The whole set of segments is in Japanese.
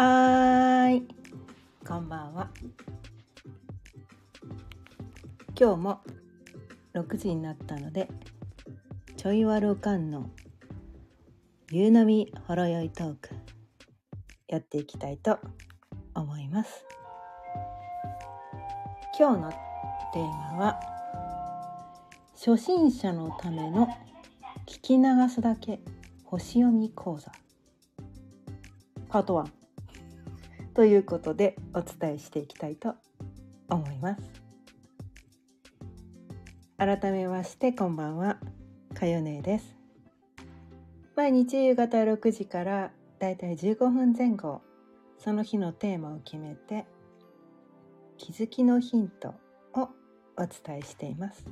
はーい、こんばんは。今日も6時になったので、ちょいわるかんの夕飲みほろよいトークやっていきたいと思います。今日のテーマは初心者のための聞き流すだけ星読み講座パート1ということでお伝えしていきたいと思います。改めましてこんばんは。かよねです。毎日夕方6時からだいたい15分前後その日のテーマを決めて気づきのヒントをお伝えしています。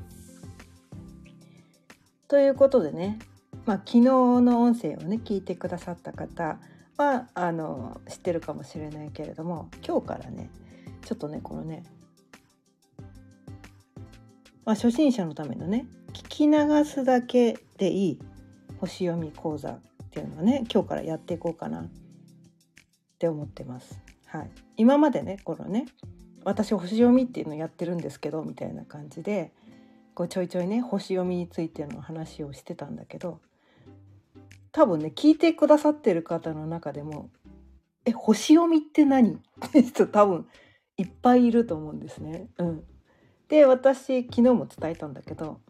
ということでねまあ昨日の音声をね聞いてくださった方はあの知ってるかもしれないけれども今日からねちょっとねこのね、まあ、初心者のためのね聞き流すだけでいい星読み講座っていうのをね今日からやっていこうかなって思ってます。はい、今までねこのね私星読みっていうのをやってるんですけどみたいな感じでこうちょいちょいね星読みについての話をしてたんだけど多分ね聞いてくださってる方の中でも「え星読みって何?」って人多分いっぱいいると思うんですね。うん、で私昨日も伝えたんだけど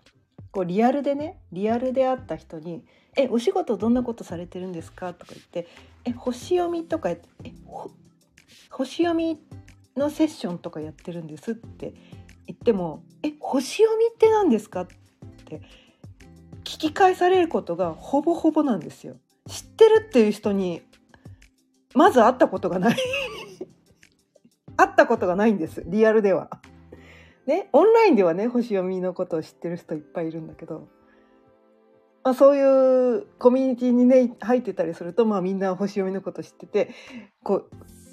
こうリアルでねリアルで会った人に「えお仕事どんなことされてるんですか?」とか言って「え星読みとかえ星読みのセッションとかやってるんです」って言っても「え星読みって何ですか?」って聞き返されることがほぼほぼなんですよ。知ってるっていう人にまず会ったことがない 会ったことがないんですリアルでは。ねオンラインではね星読みのことを知ってる人いっぱいいるんだけど、まあ、そういうコミュニティにね入ってたりすると、まあ、みんな星読みのこと知っててこう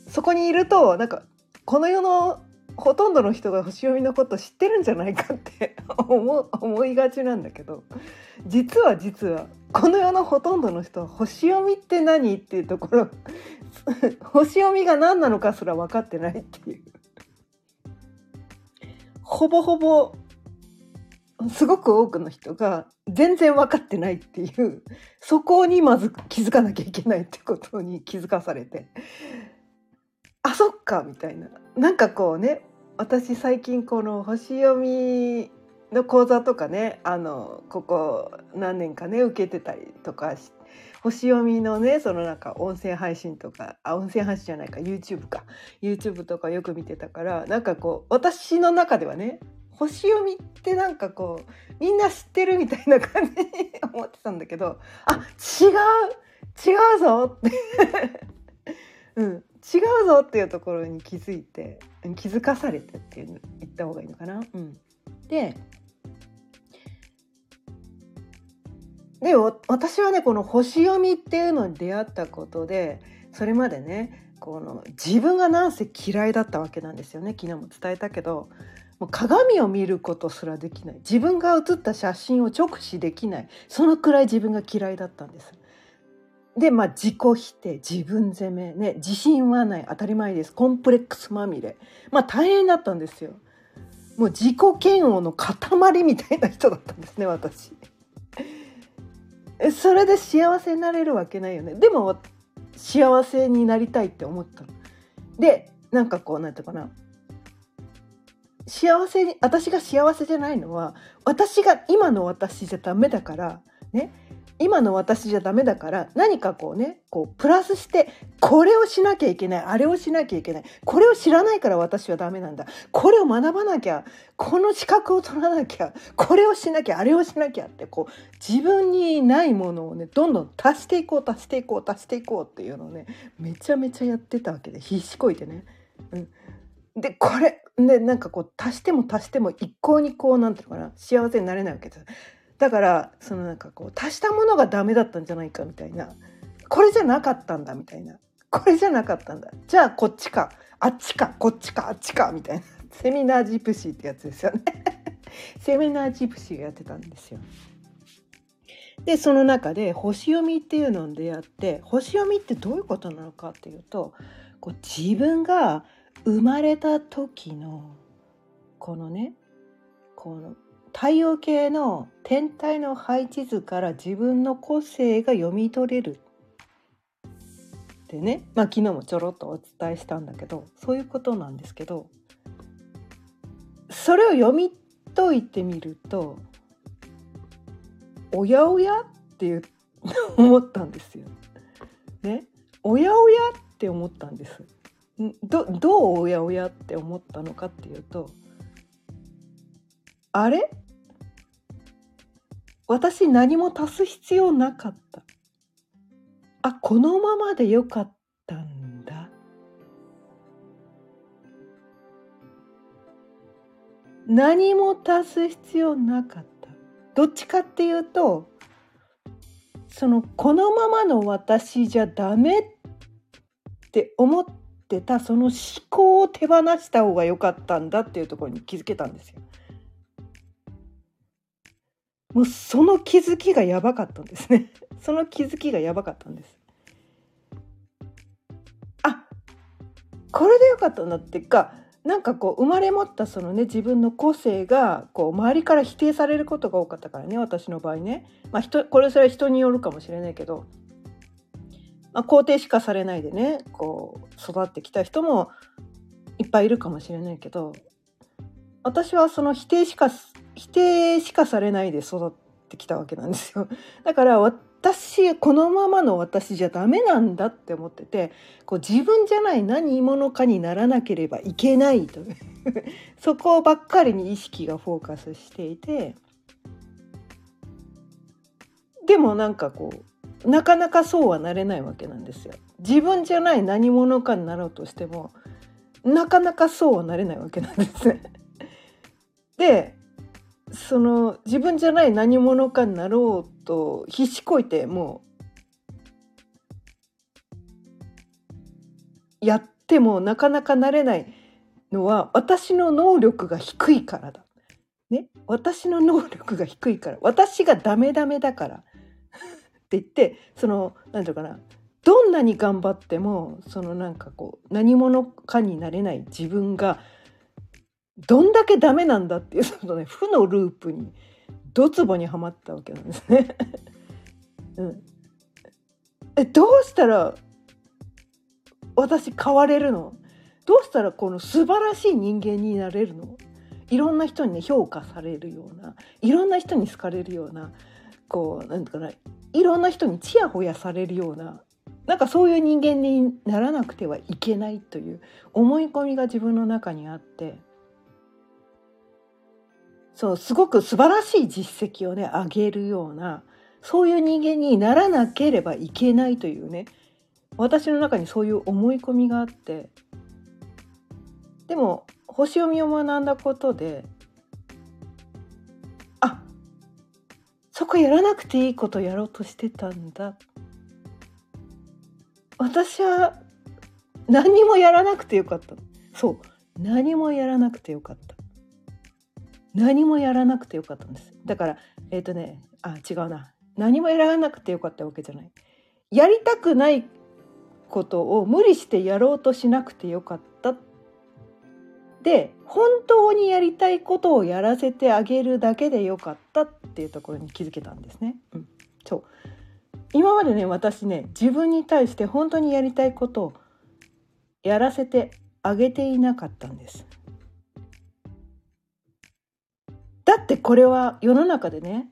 そこにいるとなんかこの世のほとんどの人が星読みのこと知ってるんじゃないかって 思思いがちなんだけど実は実はこの世のほとんどの人は星読みって何っていうところ 星読みが何なのかすら分かってないっていう。ほぼほぼすごく多くの人が全然分かってないっていうそこにまず気づかなきゃいけないってことに気づかされてあそっかみたいな。なんかこうね私最近この星読みの講座とかねあのここ何年かね受けてたりとか星読みのねそのなんか音声配信とかあ音声配信じゃないか YouTube か。YouTube とかよく見てたからなんかこう私の中ではね星読みってなんかこうみんな知ってるみたいな感じに 思ってたんだけどあ違う違うぞって。うん。違うぞっていうところに気づいて気づかされてっていう言った方がいいのかな。うん、でで私はねこの星読みっていうのに出会ったことでそれまでねこの自分がなんせ嫌いだったわけなんですよね昨日も伝えたけどもう鏡を見ることすらできない自分が写った写真を直視できないそのくらい自分が嫌いだったんです。で、まあ、自己否定、自分責め、ね、自信はない、当たり前です。コンプレックスまみれ。まあ、大変だったんですよ。もう自己嫌悪の塊みたいな人だったんですね、私。それで幸せになれるわけないよね。でも、幸せになりたいって思った。で、なんかこう、なんていうかな。幸せに、私が幸せじゃないのは、私が今の私じゃダメだから、ね。今の私じゃダメだから何かこうねこうプラスしてこれをしなきゃいけないあれをしなきゃいけないこれを知らないから私はダメなんだこれを学ばなきゃこの資格を取らなきゃこれをしなきゃあれをしなきゃってこう自分にないものをねどんどん足していこう足していこう足していこうっていうのをねめちゃめちゃやってたわけで必死こいてね。うんでこれでなんかこう足しても足しても一向にこうなんていうのかな幸せになれないわけです。だからそのなんかこう足したものがダメだったんじゃないかみたいな。これじゃなかったんだみたいな。これじゃなかったんだ。じゃあこっちか。あっちか。こっちか。あっちかみたいな。セミナージプシーってやつですよね。セミナージプシーがやってたんですよ。でその中で星読みっていうのに出会って星読みってどういうことなのかっていうとこう自分が生まれた時のこのねこの太陽系の天体の配置図から自分の個性が読み取れるってね、まあ、昨日もちょろっとお伝えしたんだけどそういうことなんですけどそれを読み解いてみるとおやおやっていう思ったんですよ。ね、おやおやって思ったんです。どどうおやおやって思ったのかっていうとあれ？私何も足す必要なかった。あ、このままでよかったんだ。何も足す必要なかった。どっちかっていうと、そのこのままの私じゃダメって思ってたその思考を手放した方が良かったんだっていうところに気づけたんですよ。もうその気づきがやばかったんですね。その気づきがやばかったんです。あこれでよかったなっていうかなんかこう生まれ持ったそのね自分の個性がこう周りから否定されることが多かったからね私の場合ね、まあ人、これそれは人によるかもしれないけど、まあ、肯定しかされないでねこう育ってきた人もいっぱいいるかもしれないけど私はその否定しか否定しかされないで育ってきたわけなんですよ。だから私このままの私じゃダメなんだって思っててこう自分じゃない何者かにならなければいけないと そこばっかりに意識がフォーカスしていてでもなんかこうなかなかそうはなれないわけなんですよ。自分じゃない何者かになろうとしてもなかなかそうはなれないわけなんですね。でその自分じゃない何者かになろうと必死こいてもうやってもなかなかなれないのは私の能力が低いからだ。ね、私の能力が低いから。私がダメダメだから。って言ってその何て言うかな。どんなに頑張ってもそのなんかこう何者かになれない自分がどんだけダメなんだっていうそのね負のループにドツボにはまったわけなんですね。うん、えどうしたら私変われるの？どうしたらこの素晴らしい人間になれるの？いろんな人にね評価されるようないろんな人に好かれるようなこうなんかないろんな人にちやほやされるようななんかそういう人間にならなくてはいけないという思い込みが自分の中にあってそうすごく素晴らしい実績をね上げるようなそういう人間にならなければいけないというね私の中にそういう思い込みがあってでも星読みを学んだことであそこやらなくていいことやろうとしてたんだ。私は何もやらなくてよかった。そう何もやらなくてよかった。何もやらなくてよかったんです。だからえっ、ー、とねあ違うな。何もやらなくてよかったわけじゃない。やりたくないことを無理してやろうとしなくてよかった。で本当にやりたいことをやらせてあげるだけでよかったっていうところに気づけたんですね。うん、そう。今までね私ね自分に対して本当にやりたいことをやらせてあげていなかったんです。だってこれは世の中でね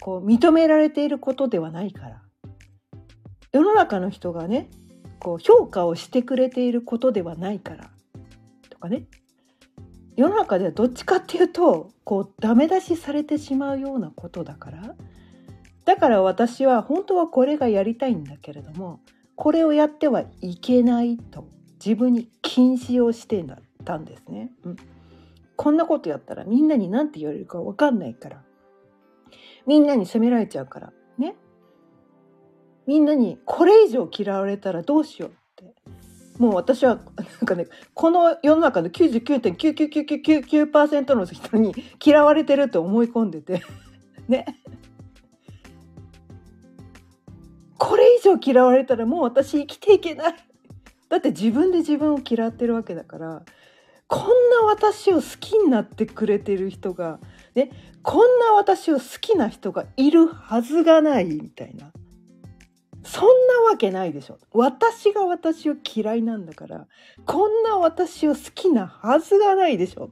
こう認められていることではないから。世の中の人がねこう評価をしてくれていることではないから。とかね。世の中ではどっちかっていうとこうダメ出しされてしまうようなことだから。だから私は本当はこれがやりたいんだけれどもこれをやってはいけないと自分に禁止をしてたんですね。うん。こんなことやったらみんなに何て言われるか分かんないから。みんなに責められちゃうから。ね。みんなにこれ以上嫌われたらどうしようって。もう私はなんかねこの世の中の99.99999%の人に嫌われてると思い込んでて。ね。これ以上嫌われたらもう私生きていけない。だって自分で自分を嫌ってるわけだからこんな私を好きになってくれてる人が、ね、こんな私を好きな人がいるはずがないみたいな。そんなわけないでしょ。私が私を嫌いなんだから、こんな私を好きなはずがないでしょ。っ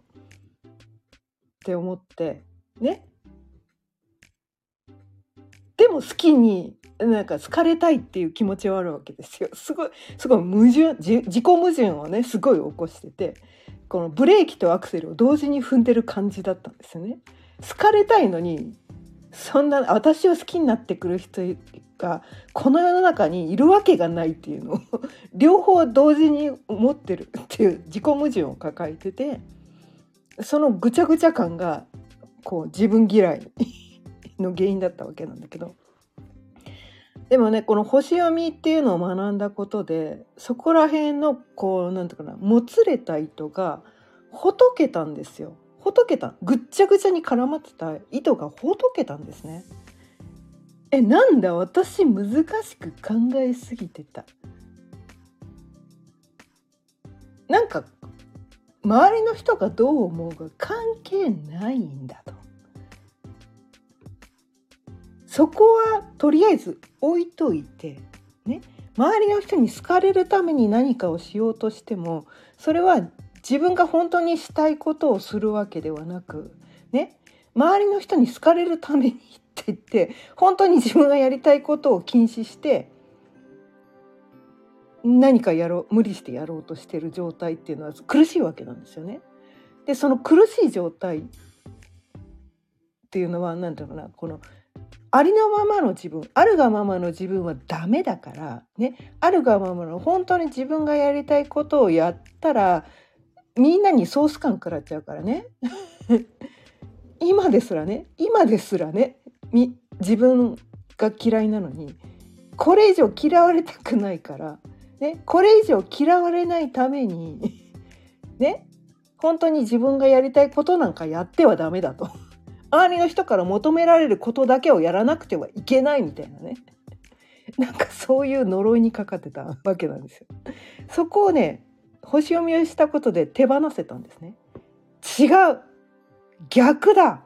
て思って、ね。でも好きになんか好かれたいっていう気持ちはあるわけですよ。すごい、すごい矛盾、自己矛盾をね、すごい起こしてて、このブレーキとアクセルを同時に踏んでる感じだったんですよね。好かれたいのにそんな私を好きになってくる人がこの世の中にいるわけがないっていうのを 両方同時に持ってるっていう自己矛盾を抱えててそのぐちゃぐちゃ感がこう自分嫌いの原因だったわけなんだけどでもねこの星読みっていうのを学んだことでそこら辺のこう何て言うかなもつれた糸がほどけたんですよ。ほどけたぐっちゃぐちゃに絡まってた糸がほどけたんですね。えなんだ？私難しく考えすぎてた。なんか周りの人がどう思うが関係ないんだと。そこはとりあえず置いといてね周りの人に好かれるために何かをしようとしてもそれは自分が本当にしたいことをするわけではなくね周りの人に好かれるためにって言って本当に自分がやりたいことを禁止して何かやろう無理してやろうとしてる状態っていうのは苦しいわけなんですよね。でその苦しい状態っていうのは何て言うなこのありのままの自分あるがままの自分はダメだからね。あるがままの本当に自分がやりたいことをやったらみんなにソース感食らっちゃうからね。今ですらね。今ですらね。自分が嫌いなのにこれ以上嫌われたくないから、ね、これ以上嫌われないために ね。本当に自分がやりたいことなんかやってはダメだと。周りの人から求められることだけをやらなくてはいけないみたいなね なんかそういう呪いにかかってたわけなんですよ。そこをね星読みをしたことで手放せたんですね。違う逆だ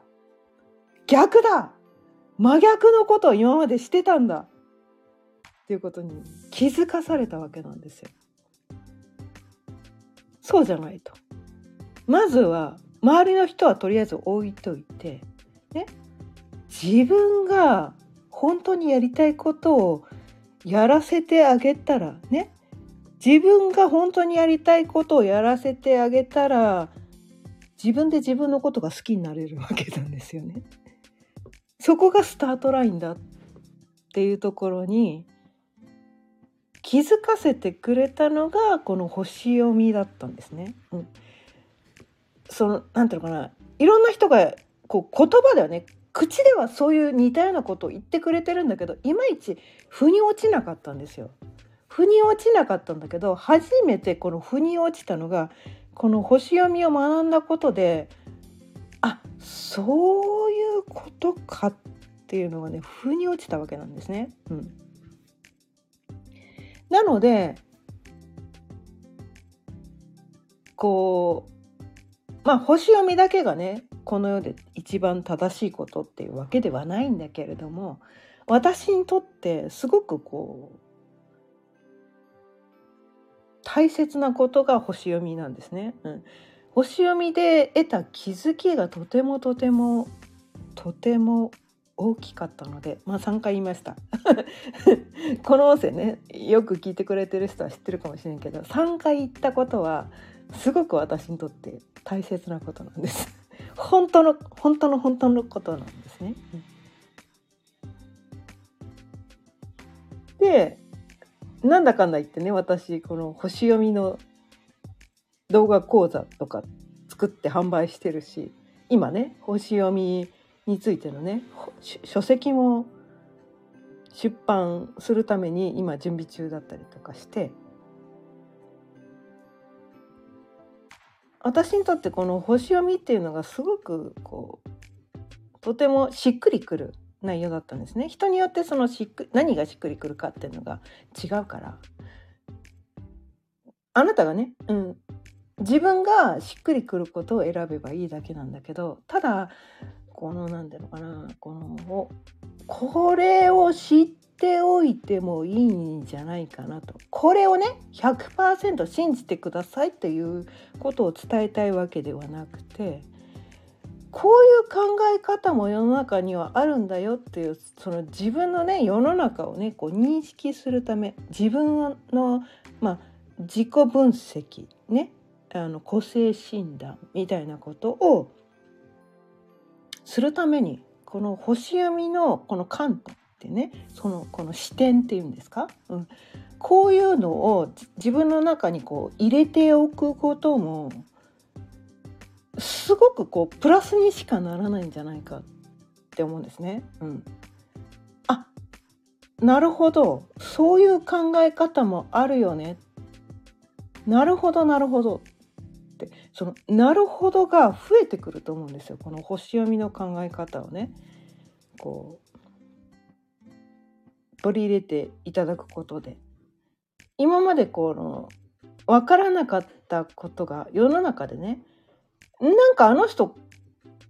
逆だ真逆のことを今までしてたんだっていうことに気づかされたわけなんですよ。そうじゃないと。まずは周りの人はとりあえず置いといてね、自分が本当にやりたいことをやらせてあげたらね自分が本当にやりたいことをやらせてあげたら自分で自分のことが好きになれるわけなんですよね。そこがスタートラインだっていうところに気づかせてくれたのがこの星読みだったんですね。うん、そのなんていうのかないろんな人がこう言葉ではね口ではそういう似たようなことを言ってくれてるんだけどいまいち腑に落ちなかったんですよ。腑に落ちなかったんだけど初めてこの腑に落ちたのがこの星読みを学んだことであそういうことかっていうのがね腑に落ちたわけなんですね。うん、なのでこうまあ星読みだけがねこの世で一番正しいことっていうわけではないんだけれども私にとってすごくこう大切なことが星読みなんですね。うん、星読みで得た気づきがとてもとてもとても大きかったので、まあ、3回言いました。この音声ねよく聞いてくれてる人は知ってるかもしれんけど3回言ったことはすごく私にとって大切なことなんです。本当の本当の本当のことなんですね。でなんだかんだ言ってね私この星読みの動画講座とか作って販売してるし今ね星読みについてのね書籍も出版するために今準備中だったりとかして私にとってこの星読みっていうのがすごくこうとてもしっくりくる内容だったんですね。人によってそのしっく何がしっくりくるかっていうのが違うから。あなたがね、うん、自分がしっくりくることを選べばいいだけなんだけどただこの何ていうのかなこのこれを知っておいてもいいんじゃないかなと。これをね100%信じてくださいということを伝えたいわけではなくてこういう考え方も世の中にはあるんだよっていうその自分のね世の中をねこう認識するため自分の、まあ、自己分析ねあの個性診断みたいなことをするためにこの星読みのこの観点ってねそのこの視点っていうんですか、うん、こういうのを自分の中にこう入れておくこともすごくこうプラスにしかならないんじゃないかって思うんですね。うん、あなるほど。そういう考え方もあるよね。なるほどなるほど。その「なるほど」が増えてくると思うんですよ。この星読みの考え方をね。こう取り入れていただくことで。今までこの分からなかったことが世の中でねなんかあの人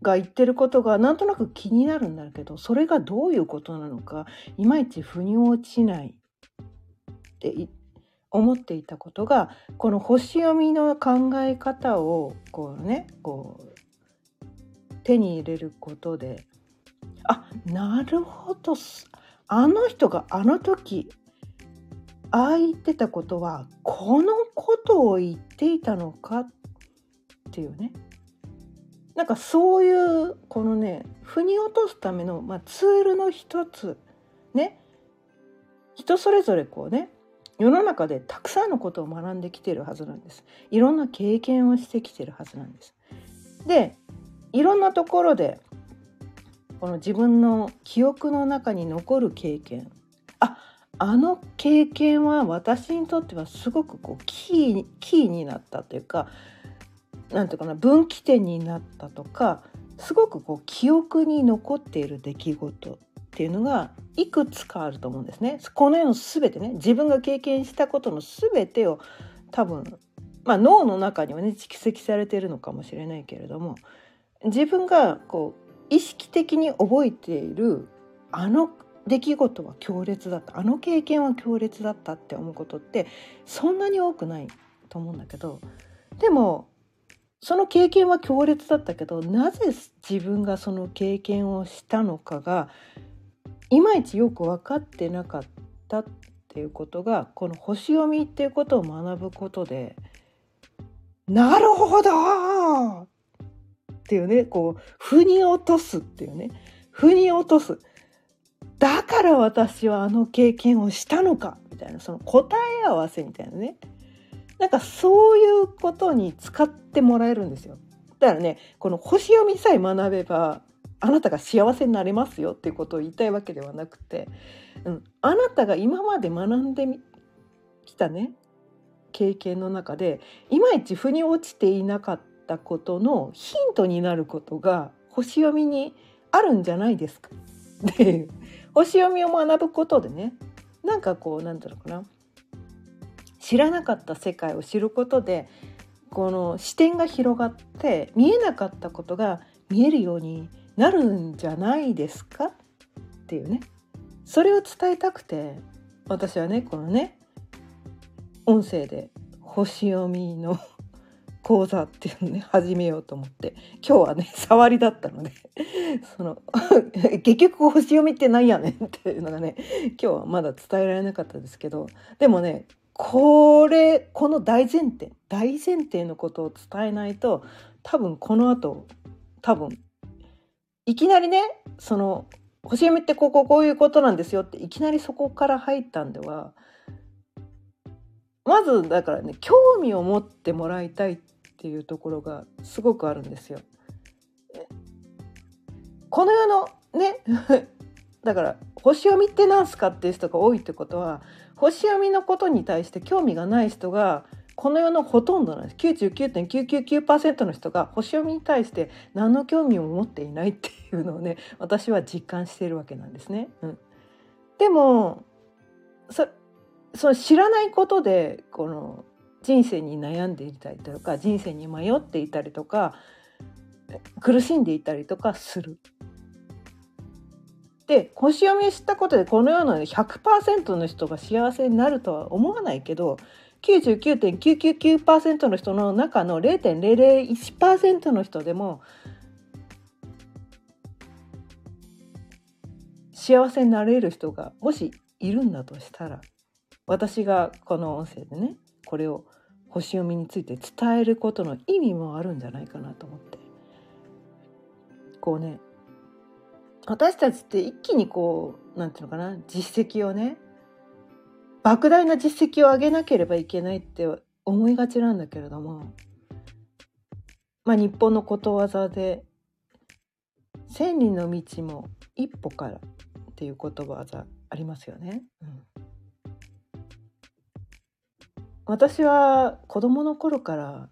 が言ってることがなんとなく気になるんだけどそれがどういうことなのかいまいち腑に落ちないって思っていたことがこの星読みの考え方をこうねこう手に入れることであなるほどあの人があの時ああ言ってたことはこのことを言っていたのかっていうね。なんかそういうこのね腑に落とすための、まあ、ツールの一つね。人それぞれこうね世の中でたくさんのことを学んできてるはずなんです。いろんな経験をしてきてるはずなんです。でいろんなところでこの自分の記憶の中に残る経験ああの経験は私にとってはすごくこうキーキーになったというか何ていうかな分岐点になったとかすごくこう記憶に残っている出来事っていうのがいくつかあると思うんですね。この世の全てね自分が経験したことの全てを多分、まあ、脳の中にはね蓄積されているのかもしれないけれども自分がこう意識的に覚えているあの出来事は強烈だったあの経験は強烈だったって思うことってそんなに多くないと思うんだけどでもその経験は強烈だったけどなぜ自分がその経験をしたのかがいまいちよく分かってなかったっていうことがこの星読みっていうことを学ぶことでなるほどっていうねこう腑に落とすっていうね。腑に落とす。だから私はあの経験をしたのかみたいなその答え合わせみたいなね。なんかそういうことに使ってもらえるんですよ。だからねこの星読みさえ学べばあなたが幸せになれますよっていうことを言いたいわけではなくて、うん、あなたが今まで学んできたね経験の中でいまいち腑に落ちていなかったことのヒントになることが星読みにあるんじゃないですか。っていう星読みを学ぶことでねなんかこうなんだろうかな。知らなかった世界を知ることでこの視点が広がって見えなかったことが見えるようになるんじゃないですか？っていうね。それを伝えたくて私はねこのね音声で星読みの 講座っていうのね始めようと思って今日はね触りだったので その 結局星読みって何やねんっていうのがね今日はまだ伝えられなかったですけどでもねこれこの大前提大前提のことを伝えないと多分この後多分いきなりねその星読みってこここういうことなんですよっていきなりそこから入ったんではまずだからね興味を持ってもらいたいっていうところがすごくあるんですよ。この世のね だから星読みって何すかっていう人が多いってことは星読みのことに対して興味がない人がこの世のほとんどなんです99.999%の人が星読みに対して何の興味も持っていないっていうのをね私は実感しているわけなんですね。うん、でもその知らないことでこの人生に悩んでいたりとか人生に迷っていたりとか苦しんでいたりとかする。で星読みを知ったことでこのような100%の人が幸せになるとは思わないけど99.999%の人の中の0.001%の人でも幸せになれる人がもしいるんだとしたら私がこの音声でねこれを星読みについて伝えることの意味もあるんじゃないかなと思って。こうね私たちって一気にこう何て言うのかな実績をね莫大な実績を上げなければいけないって思いがちなんだけれどもまあ日本のことわざで「千里の道も一歩から」っていう言葉がありますよね。うん、私は子供の頃から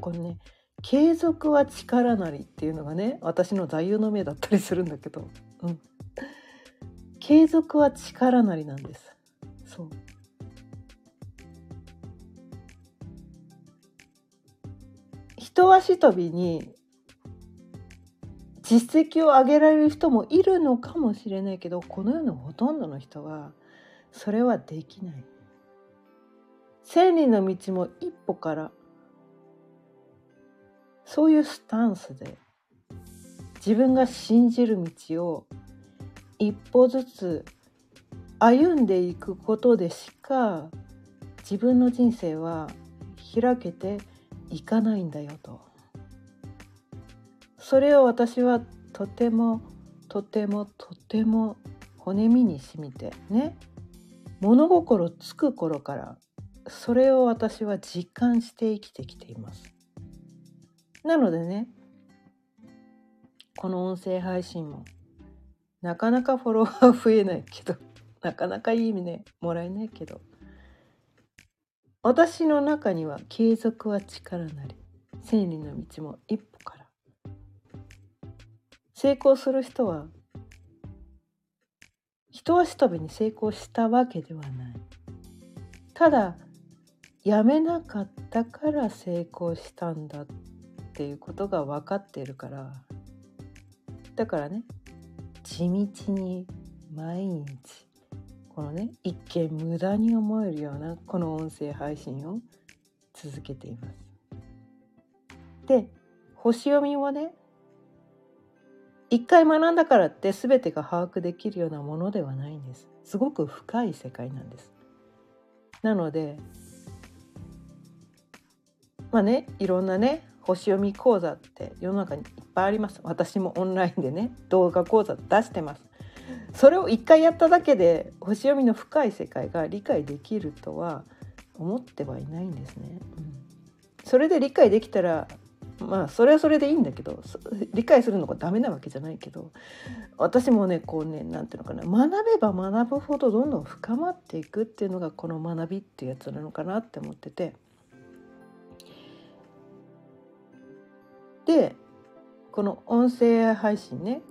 このね「継続は力なり」っていうのがね私の座右の銘だったりするんだけど、うん、継続は力なりなんです。そう一足飛びに実績を上げられる人もいるのかもしれないけどこの世のほとんどの人はそれはできない。千里の道も一歩からそういうスタンスで自分が信じる道を一歩ずつ歩んでいくことでしか自分の人生は開けていかないんだよと。それを私はとてもとてもとても骨身にしみてね物心つく頃からそれを私は実感して生きてきています。なのでねこの音声配信もなかなかフォロワー増えないけどなかなかいい意味でもらえないけど。私の中には継続は力なり千里の道も一歩から。成功する人は一足飛びに成功したわけではない。ただやめなかったから成功したんだっていうことが分かってるから。だからね地道に毎日このね一見無駄に思えるようなこの音声配信を続けています。で星読みはね一回学んだからって全てが把握できるようなものではないんです。すごく深い世界なんです。なのでまあねいろんなね星読み講座って世の中にいっぱいあります。私もオンラインでね動画講座出してます。それを一回やっただけで星読みの深い世界が理解できるとは思ってはいないんですね。うん、それで理解できたらまあそれはそれでいいんだけど理解するのがダメなわけじゃないけど私もねこうね何ていうのかな学べば学ぶほどどんどん深まっていくっていうのがこの学びっていうやつなのかなって思っててでこの音声配信ね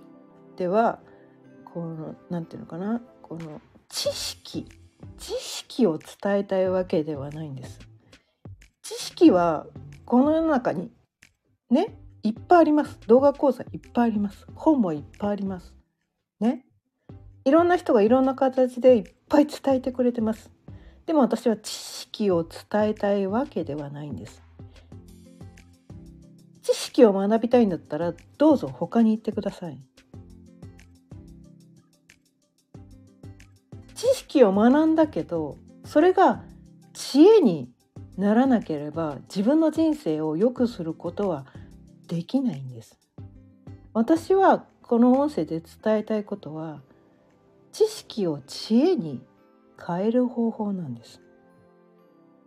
ではこの何ていうのかな？この知識知識を伝えたいわけではないんです。知識はこの世の中にね？いっぱいあります。動画講座いっぱいあります。本もいっぱいあります。ね？いろんな人がいろんな形でいっぱい伝えてくれてます。でも私は知識を伝えたいわけではないんです。知識を学びたいんだったらどうぞ他に行ってください。識を学んだけどそれが知恵にならなければ自分の人生を良くすることはできないんです。私はこの音声で伝えたいことは知識を知恵に変える方法なんです。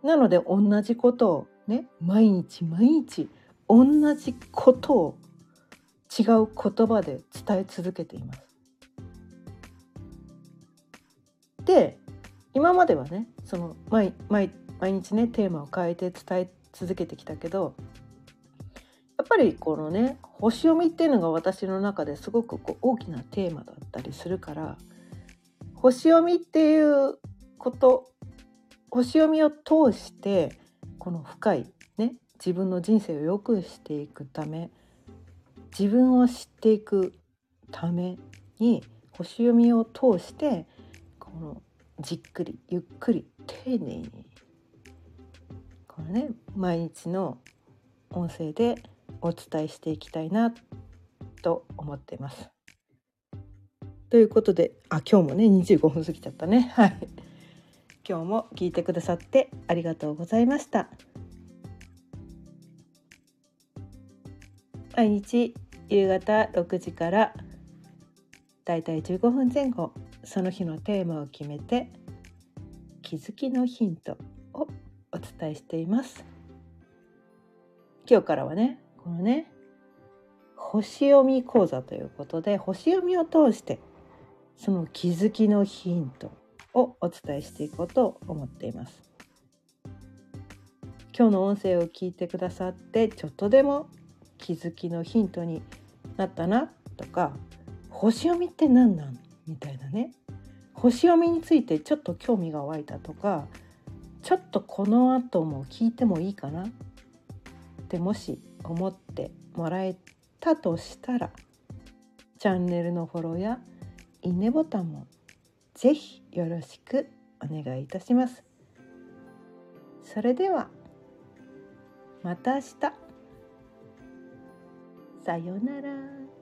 なので同じことをね毎日毎日同じことを違う言葉で伝え続けています。で今まではねその毎毎毎日ねテーマを変えて伝え続けてきたけどやっぱりこのね星読みっていうのが私の中ですごくこう大きなテーマだったりするから星読みっていうこと星読みを通してこの深いね自分の人生を良くしていくため自分を知っていくために星読みを通してこのじっくりゆっくり丁寧にこのね毎日の音声でお伝えしていきたいなと思っています。ということであ今日もね25分過ぎちゃったね。はい。今日も聞いてくださってありがとうございました。毎日夕方6時からだいたい15分前後その日のテーマを決めて気づきのヒントをお伝えしています。今日からはねこのね星読み講座ということで星読みを通してその気づきのヒントをお伝えしていこうと思っています。今日の音声を聞いてくださってちょっとでも気づきのヒントになったなとか星読みって何なんみたいなね星読みについてちょっと興味が湧いたとかちょっとこの後も聞いてもいいかな？ってもし思ってもらえたとしたらチャンネルのフォローやいいねボタンもぜひよろしくお願いいたします。それではまた明日。さようなら。